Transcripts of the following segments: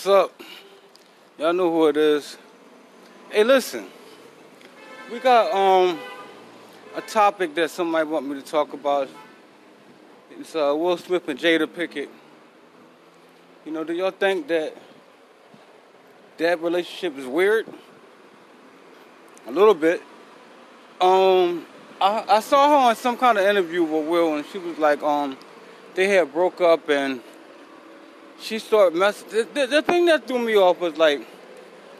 What's up? Y'all know who it is. Hey, listen. We got um a topic that somebody want me to talk about. It's uh, Will Smith and Jada Pickett. You know, do y'all think that that relationship is weird? A little bit. Um, I, I saw her on some kind of interview with Will, and she was like, um, they had broke up and she started messing. The, the, the thing that threw me off was like,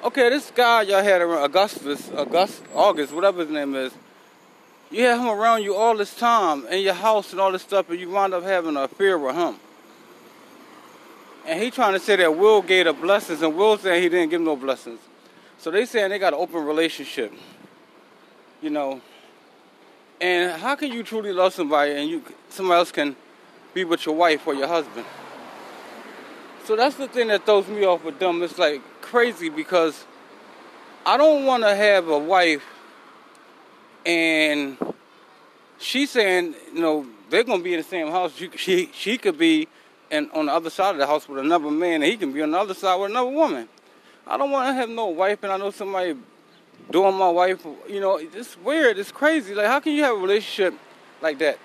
okay, this guy y'all had around Augustus, August, August, whatever his name is. You had him around you all this time in your house and all this stuff, and you wound up having an affair with him. And he trying to say that Will gave the blessings, and Will saying he didn't give no blessings. So they saying they got an open relationship. You know. And how can you truly love somebody and you somebody else can be with your wife or your husband? So that's the thing that throws me off with them. It's like crazy because I don't want to have a wife and she's saying, you know, they're gonna be in the same house. She she, she could be and on the other side of the house with another man, and he can be on the other side with another woman. I don't want to have no wife, and I know somebody doing my wife. You know, it's weird. It's crazy. Like, how can you have a relationship like that?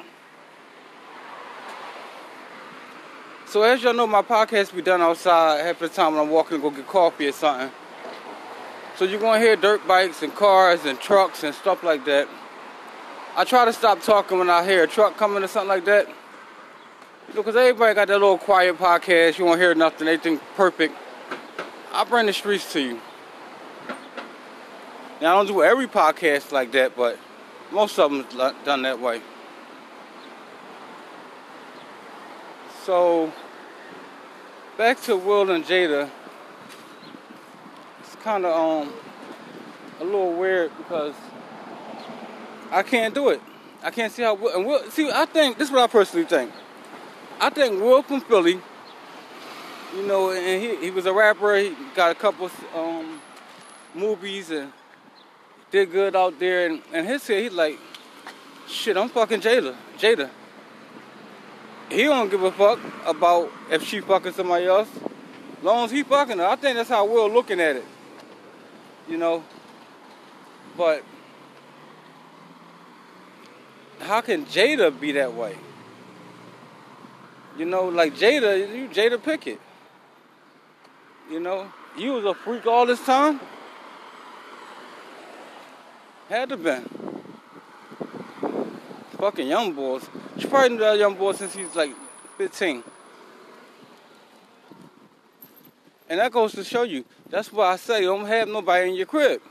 So as y'all know, my podcast be done outside half the time when I'm walking to go get coffee or something. So you're gonna hear dirt bikes and cars and trucks and stuff like that. I try to stop talking when I hear a truck coming or something like that. You know, because everybody got that little quiet podcast. You won't hear nothing. Anything perfect. I bring the streets to you. Now, I don't do every podcast like that, but most of them done that way. So, back to Will and Jada. It's kind of um a little weird because I can't do it. I can't see how Will and Will. See, I think this is what I personally think. I think Will from Philly, you know, and he he was a rapper. He got a couple um movies and did good out there. And, and his head, he's like, shit, I'm fucking Jada. Jada. He don't give a fuck about if she fucking somebody else. As long as he fucking her. I think that's how we're looking at it. You know? But how can Jada be that way? You know, like Jada, you Jada Pickett. You know, you was a freak all this time. Had to been. Fucking young boys. She probably knew that young boy since he's like 15. And that goes to show you. That's why I say don't have nobody in your crib.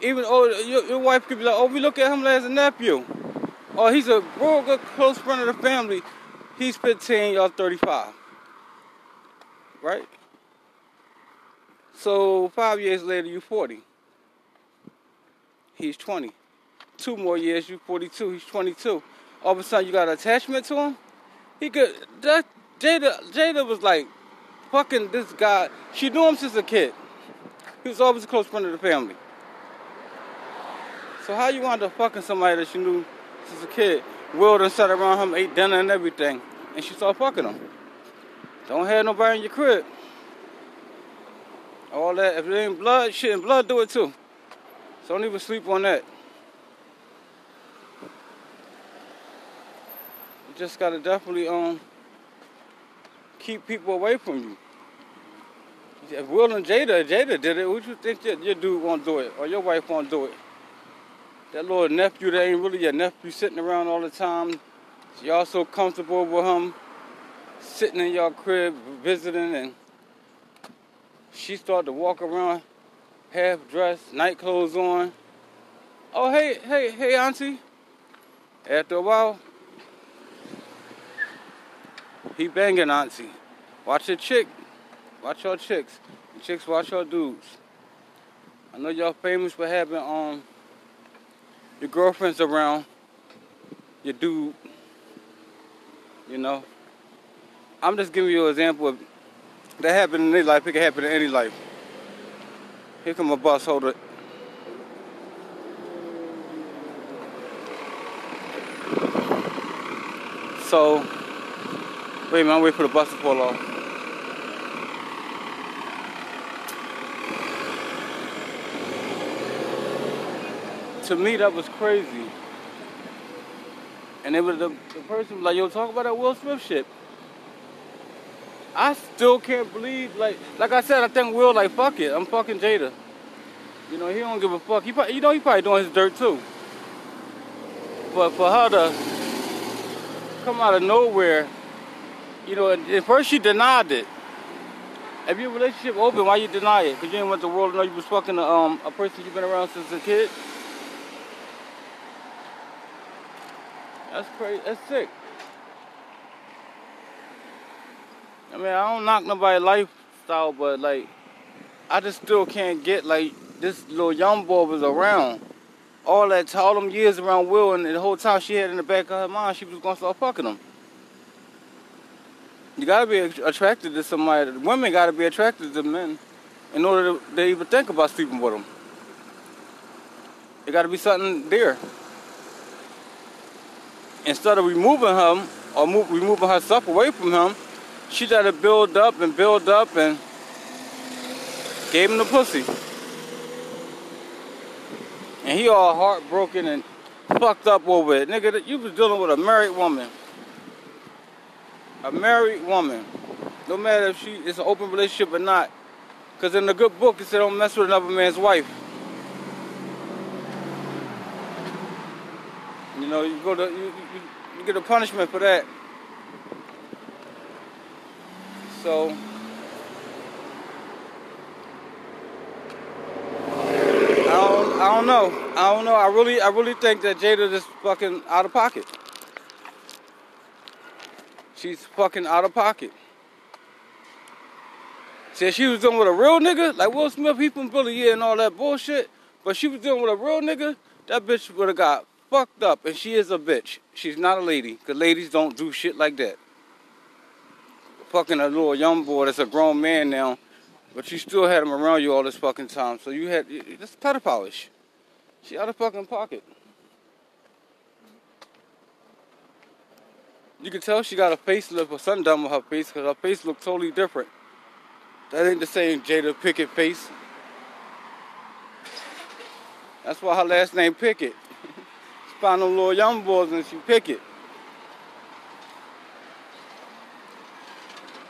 Even oh your, your wife could be like, oh we look at him as a nephew. Oh he's a real good close friend of the family. He's 15, y'all 35. Right? So five years later you're 40 he's 20. Two more years, you're 42, he's 22. All of a sudden, you got an attachment to him. He could. That Jada, Jada was like, fucking this guy. She knew him since a kid. He was always a close friend of the family. So how you wind up fucking somebody that you knew since a kid? Will done sat around him, ate dinner and everything, and she started fucking him. Don't have nobody in your crib. All that, if it ain't blood, shit and blood do it too. So don't even sleep on that. Just gotta definitely um keep people away from you. If Will and Jada, Jada did it, would you think that your dude won't do it or your wife won't do it? That little nephew that ain't really your nephew sitting around all the time. Y'all so comfortable with him sitting in your crib visiting and she started to walk around half dressed, night clothes on. Oh hey, hey, hey auntie. After a while, he banging auntie. Watch your chick. Watch your chicks. The chicks watch your dudes. I know y'all famous for having um your girlfriends around your dude. You know. I'm just giving you an example of that happened in their life, it can happen in any life. Here come a bus holder. So, wait I'm waiting for the bus to pull off. To me, that was crazy. And it was the, the person was like, yo, talk about that Will Smith shit. I still can't believe, like, like I said, I think Will like, fuck it, I'm fucking Jada. You know, he don't give a fuck. He, probably, you know, he probably doing his dirt too. But for her to come out of nowhere, you know, and first she denied it. If your relationship open, why you deny it? Because you didn't want the world to know you was fucking a, um, a person you've been around since a kid. That's crazy. That's sick. I mean, I don't knock nobody's lifestyle, but like, I just still can't get like this little young boy was around all that all them years around Will, and the whole time she had in the back of her mind she was gonna start fucking him. You gotta be attracted to somebody. Women gotta be attracted to men in order to, to even think about sleeping with them. There gotta be something there. Instead of removing him or move, removing herself away from him, she got to build up and build up and gave him the pussy. And he all heartbroken and fucked up over it. Nigga, you was dealing with a married woman. A married woman. No matter if she is an open relationship or not. Because in the good book, it said don't mess with another man's wife. You know, you go to, you, you, you get a punishment for that. So, I don't, I don't know. I don't know. I really, I really think that Jada is fucking out of pocket. She's fucking out of pocket. Said she was dealing with a real nigga, like Will Smith, he from Philly, yeah, and all that bullshit. But she was dealing with a real nigga, that bitch would have got fucked up. And she is a bitch. She's not a lady, because ladies don't do shit like that. Fucking a little young boy that's a grown man now, but you still had him around you all this fucking time. So you had, that's pedophileish. She out of fucking pocket. You can tell she got a facelift or something done with her face because her face looks totally different. That ain't the same Jada Pickett face. That's why her last name Pickett. she found them little young boys and she Pickett.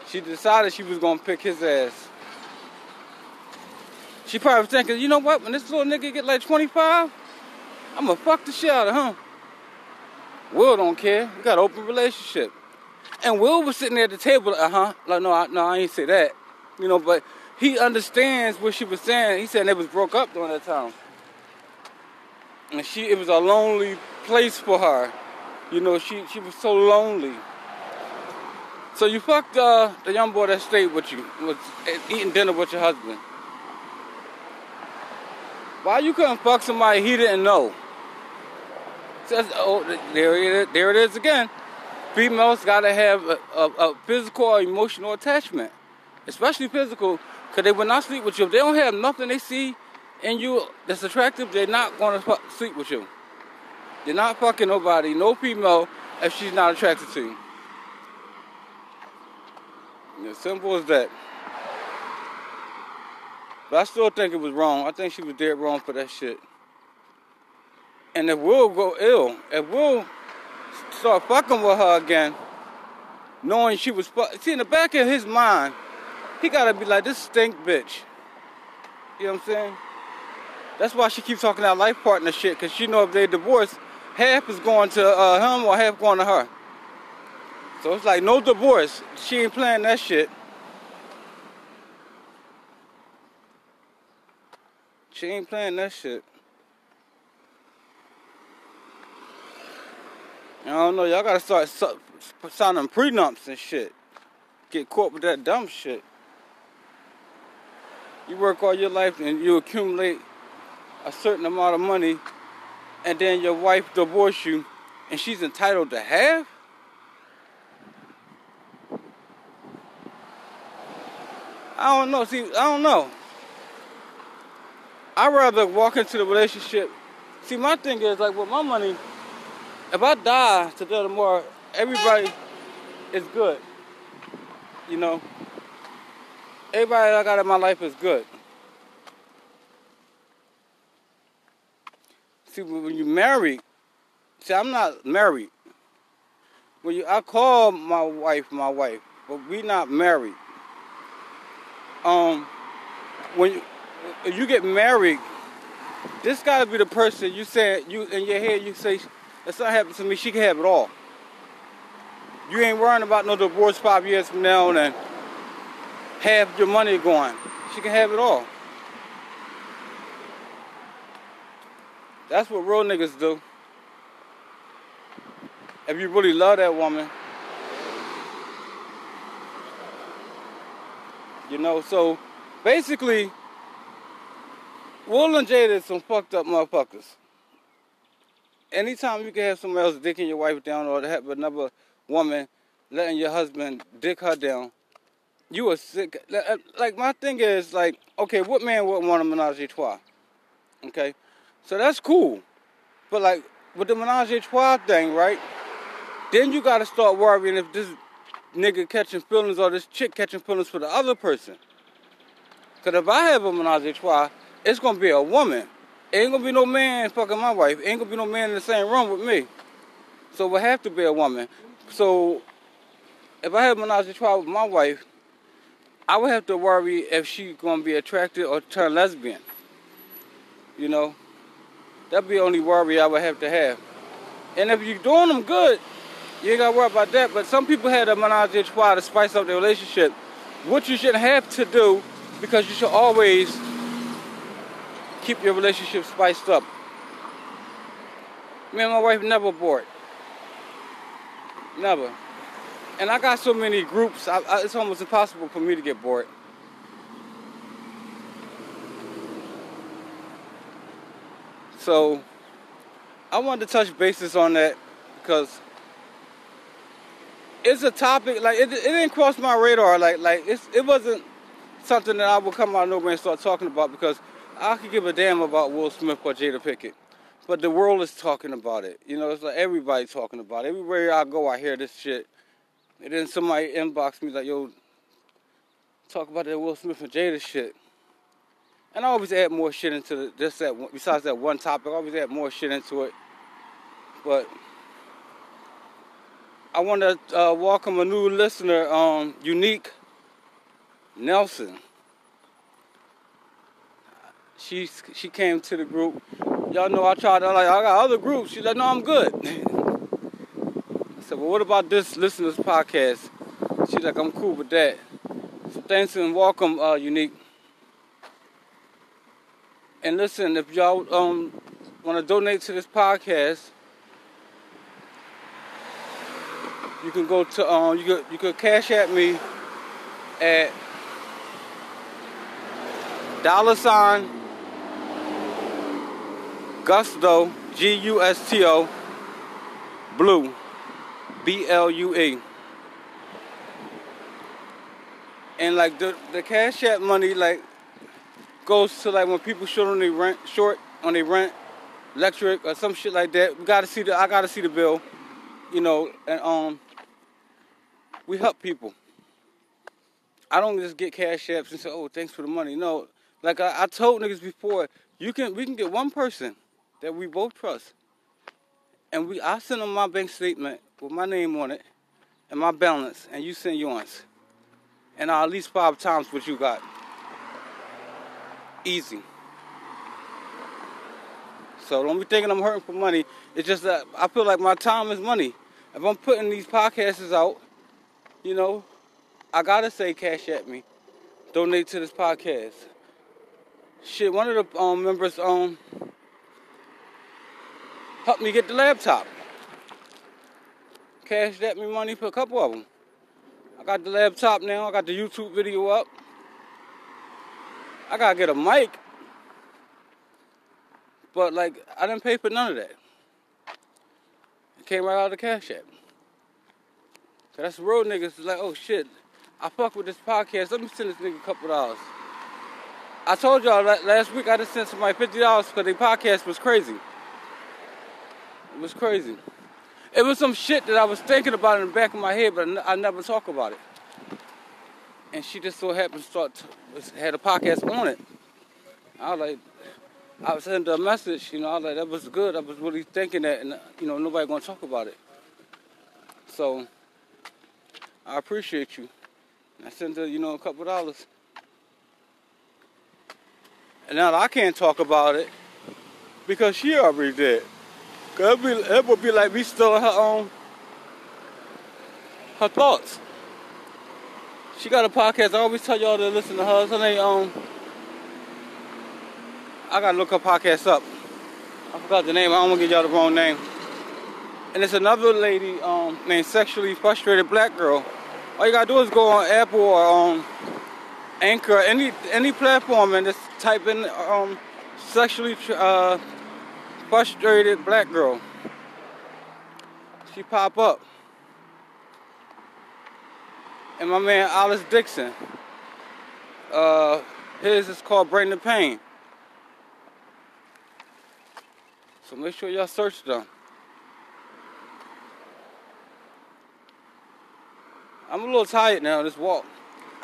She decided she was gonna pick his ass. She probably thinking, you know what, when this little nigga get like 25, I'ma fuck the shit out of him. Will don't care. We got an open relationship. And Will was sitting there at the table, uh huh. Like, no, I, no, I ain't say that. You know, but he understands what she was saying. He said they was broke up during that time. And she, it was a lonely place for her. You know, she, she was so lonely. So you fucked uh, the young boy that stayed with you, was eating dinner with your husband. Why you couldn't fuck somebody he didn't know? Says, oh, there it is, there it is again. Females gotta have a, a, a physical or emotional attachment, especially physical, because they will not sleep with you. If they don't have nothing they see in you that's attractive, they're not gonna fuck, sleep with you. They're not fucking nobody, no female, if she's not attracted to you. As simple as that. But I still think it was wrong. I think she was dead wrong for that shit. And it Will go ill, if Will start fucking with her again, knowing she was fuck, see in the back of his mind, he gotta be like this stink bitch. You know what I'm saying? That's why she keeps talking that life partner shit, cause she know if they divorce, half is going to uh, him or half going to her. So it's like no divorce. She ain't playing that shit. She ain't playing that shit. I don't know. Y'all gotta start su- signing prenups and shit. Get caught with that dumb shit. You work all your life and you accumulate a certain amount of money, and then your wife divorce you, and she's entitled to half. I don't know. See, I don't know. I'd rather walk into the relationship. See, my thing is like with my money, if I die today tomorrow, everybody is good. You know, everybody I got in my life is good. See, when you married, see, I'm not married. When you, I call my wife my wife, but we not married. Um, when you, if you get married, this got to be the person you say you in your head. You say, if something happens to me, she can have it all. You ain't worrying about no divorce five years from now and half your money going. She can have it all. That's what real niggas do. If you really love that woman. You know, so basically, Will and Jada is some fucked up motherfuckers. Anytime you can have someone else dicking your wife down or have another woman letting your husband dick her down, you are sick. Uh, like, my thing is, like, okay, what man wouldn't want a menage a trois? Okay? So that's cool. But, like, with the menage a trois thing, right? Then you gotta start worrying if this nigga catching feelings or this chick catching feelings for the other person. Because if I have a menage a trois, it's gonna be a woman. Ain't gonna be no man fucking my wife. Ain't gonna be no man in the same room with me. So it have to be a woman. So if I have menage a trois with my wife, I would have to worry if she gonna be attracted or turn lesbian. You know, that'd be the only worry I would have to have. And if you're doing them good, you ain't gotta worry about that. But some people had a menage a trois to spice up their relationship, which you shouldn't have to do because you should always keep your relationship spiced up. Me and my wife never bored. Never. And I got so many groups, I, I, it's almost impossible for me to get bored. So, I wanted to touch bases on that because it's a topic like it, it didn't cross my radar. Like like it wasn't something that I would come out of nowhere and start talking about because I could give a damn about Will Smith or Jada Pickett. But the world is talking about it. You know, it's like everybody talking about it. Everywhere I go, I hear this shit. And then somebody inbox me like, yo, talk about that Will Smith and Jada shit. And I always add more shit into the, just that, besides that one topic, I always add more shit into it. But I want to uh, welcome a new listener, um, Unique Nelson. She she came to the group. Y'all know I tried to like I got other groups. She's like, no, I'm good. I said, well, what about this listeners podcast? She's like, I'm cool with that. So thanks and welcome, uh, Unique. And listen, if y'all um want to donate to this podcast, you can go to um you could you could cash at me at dollar sign Gusto G U S T O Blue B L U E. And like the the cash app money like goes to like when people short on their rent short on their rent, electric or some shit like that. We gotta see the I gotta see the bill. You know, and um we help people. I don't just get cash apps and say, "Oh, thanks for the money." No, like I, I told niggas before, you can we can get one person that we both trust, and we I send them my bank statement with my name on it and my balance, and you send yours, and I'll at least five times what you got. Easy. So don't be thinking I'm hurting for money. It's just that I feel like my time is money. If I'm putting these podcasts out, you know, I gotta say cash at me. Donate to this podcast. shit, one of the um, members um helped me get the laptop. Cashed at me money for a couple of them. I got the laptop now. I got the YouTube video up. I gotta get a mic. But like, I didn't pay for none of that. It came right out of the cash app. That's real niggas. Like, oh shit, I fuck with this podcast. Let me send this nigga a couple dollars. I told y'all last week I just sent somebody fifty dollars because their podcast was crazy. It was crazy. It was some shit that I was thinking about in the back of my head, but I never talk about it. And she just so happened to start to, had a podcast on it. I was like, I was sending her a message, you know, I was like, that was good. I was really thinking that, and uh, you know, nobody gonna talk about it. So I appreciate you. I sent her, you know, a couple dollars. And now I can't talk about it because she already did. Cause be, it would be like me stealing her own her thoughts. She got a podcast. I always tell y'all to listen to her. Her name um I gotta look her podcast up. I forgot the name. I don't wanna give y'all the wrong name. And it's another lady um, named Sexually Frustrated Black Girl. All you gotta do is go on Apple or on Anchor, any any platform, and just type in um, sexually uh, frustrated black girl. She pop up. And my man Alice Dixon. Uh, his is called Bring the Pain. So make sure y'all search them. I'm a little tired now, this walk.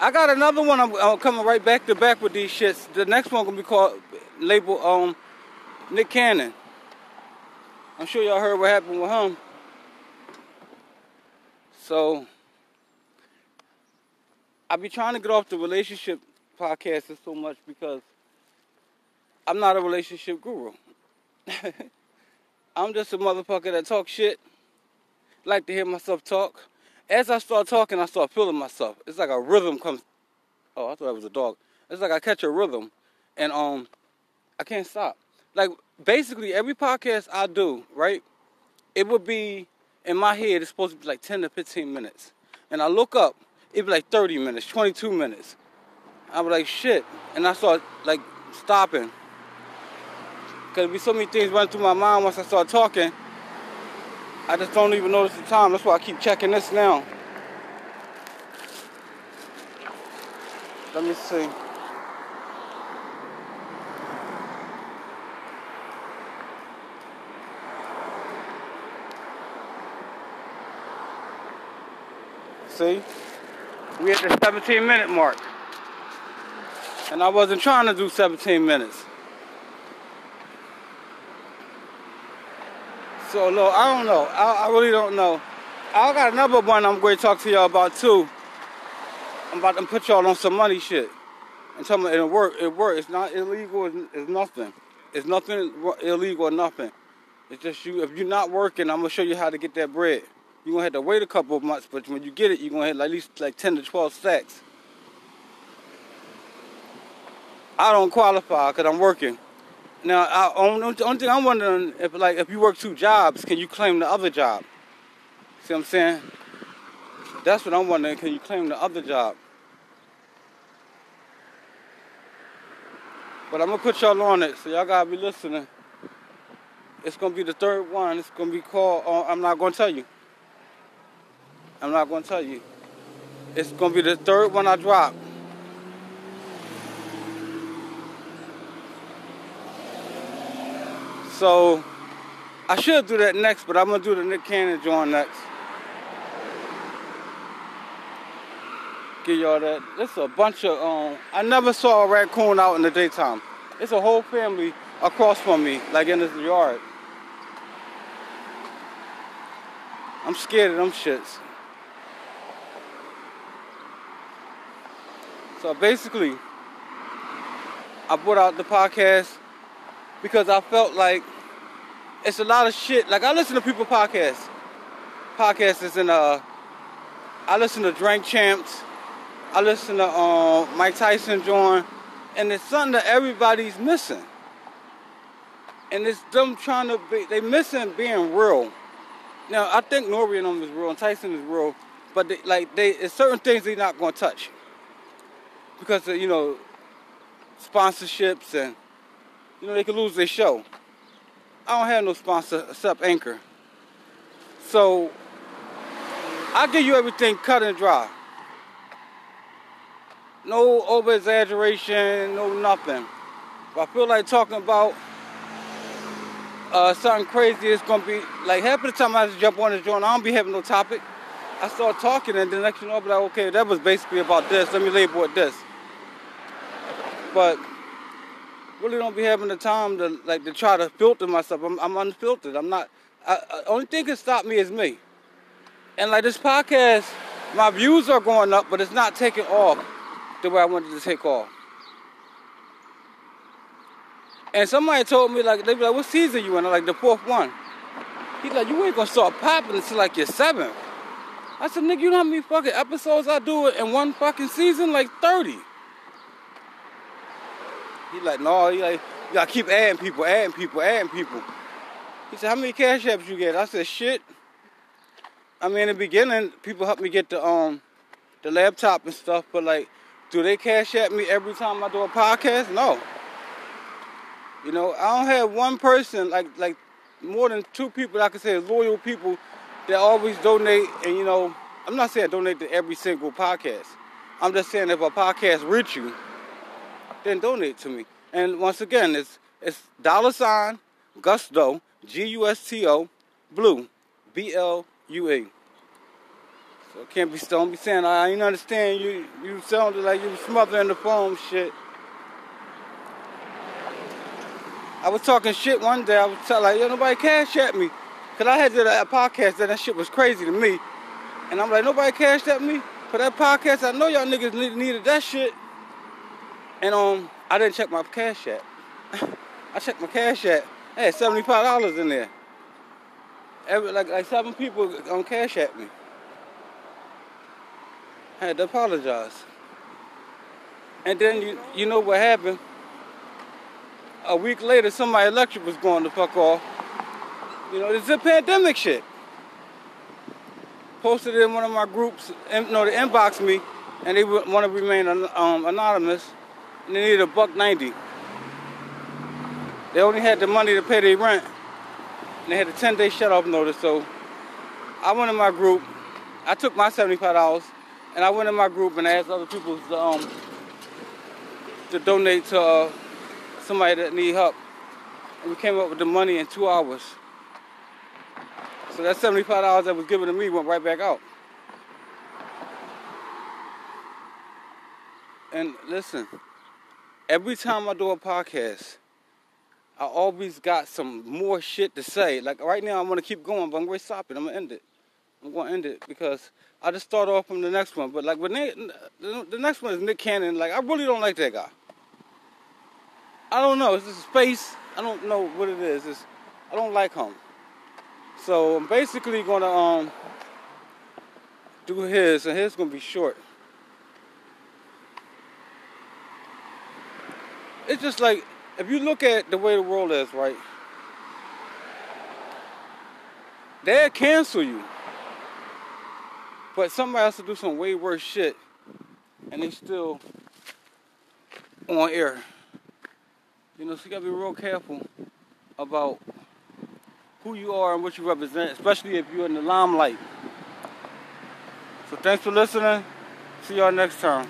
I got another one. I'm, I'm, coming right back to back with these shits. The next one gonna be called label um Nick Cannon. I'm sure y'all heard what happened with him. So I be trying to get off the relationship podcast so much because I'm not a relationship guru. I'm just a motherfucker that talk shit. Like to hear myself talk as I start talking, I start feeling myself. It's like a rhythm comes. Oh, I thought it was a dog. It's like I catch a rhythm, and um, I can't stop. Like basically every podcast I do, right? It would be in my head. It's supposed to be like ten to fifteen minutes, and I look up. It'd be like thirty minutes, twenty-two minutes. I'm like shit, and I start like stopping because there'd be so many things running through my mind once I start talking I just don't even notice the time. That's why I keep checking this now. Let me see. See? We at the 17 minute mark. And I wasn't trying to do 17 minutes. So no, I don't know. I, I really don't know. I got another one I'm going to talk to y'all about too. I'm about to put y'all on some money shit. And tell me it work. It work. It's not illegal. It's, it's nothing. It's nothing illegal or nothing. It's just you. If you're not working, I'm gonna show you how to get that bread. You're gonna have to wait a couple of months, but when you get it, you're gonna have at least like 10 to 12 stacks. I don't qualify because I'm working. Now, I, only, only thing I'm wondering if, like, if you work two jobs, can you claim the other job? See what I'm saying? That's what I'm wondering. Can you claim the other job? But I'm gonna put y'all on it, so y'all gotta be listening. It's gonna be the third one. It's gonna be called. Uh, I'm not gonna tell you. I'm not gonna tell you. It's gonna be the third one I drop. So I should do that next, but I'm gonna do the Nick Cannon joint next. Give y'all that. It's a bunch of um. I never saw a raccoon out in the daytime. It's a whole family across from me, like in this yard. I'm scared of them shits. So basically, I brought out the podcast because I felt like it's a lot of shit. Like I listen to people podcasts. Podcasts is in uh I listen to Drink Champs. I listen to uh, Mike Tyson join. And it's something that everybody's missing. And it's them trying to be, they missing being real. Now, I think Nori and them is real and Tyson is real, but they, like they, it's certain things they're not to touch. Because, of, you know, sponsorships and, you know, they could lose their show. I don't have no sponsor except Anchor. So, I give you everything cut and dry. No over exaggeration, no nothing. If I feel like talking about uh, something crazy, it's gonna be like half of the time I just jump on this joint, I don't be having no topic. I start talking and the next you know, I'll be like, okay, that was basically about this. Let me label it this. But really don't be having the time to like to try to filter myself. I'm, I'm unfiltered. I'm not. I, I, only thing can stop me is me. And like this podcast, my views are going up, but it's not taking off the way I wanted to take off. And somebody told me like they be like, "What season you in?" I'm like the fourth one. He's like, "You ain't gonna start popping until like your seventh. I said, "Nigga, you know how many fucking episodes I do it in one fucking season? Like 30." He's like, "No, he like gotta keep adding people, adding people, adding people." He said, "How many cash apps you get?" I said, "Shit." I mean, in the beginning, people helped me get the um the laptop and stuff, but like, do they cash at me every time I do a podcast? No. You know, I don't have one person like like more than two people I can say loyal people that always donate. And you know, I'm not saying donate to every single podcast. I'm just saying if a podcast reach you, then donate to me. And once again, it's it's dollar sign Gusto G U S T O Blue B L U A. So can't be don't be saying I ain't understand you. You sounded like you smothering the phone shit. I was talking shit one day. I was telling like, yo, nobody cash at me. Cause I had did a podcast and that shit was crazy to me. And I'm like, nobody cashed at me for that podcast. I know y'all niggas needed that shit. And um, I didn't check my cash yet. I checked my cash yet. Had seventy five dollars in there. Every like like seven people on cash at me. I had to apologize. And then you you know what happened? A week later, somebody electric was going to fuck off. You know, is a pandemic shit. Posted in one of my groups, you know, they inbox me, and they want to remain um, anonymous, they need a buck ninety. They only had the money to pay their rent, and they had a 10 day shut off notice. So I went in my group, I took my $75, and I went in my group and asked other people to, um, to donate to uh, somebody that need help. And we came up with the money in two hours. So that $75 that was given to me went right back out. And listen, every time I do a podcast, I always got some more shit to say. Like right now, I'm gonna keep going, but I'm gonna stop it. I'm gonna end it. I'm gonna end it because I just start off from the next one. But like when they, the next one is Nick Cannon. Like I really don't like that guy. I don't know. It's just space. I don't know what it is. It's, I don't like him. So I'm basically gonna um do his, and his gonna be short. It's just like if you look at the way the world is, right? They'll cancel you. But somebody else will do some way worse shit and they still on air. You know, so you gotta be real careful about who you are and what you represent, especially if you're in the limelight. So thanks for listening. See y'all next time.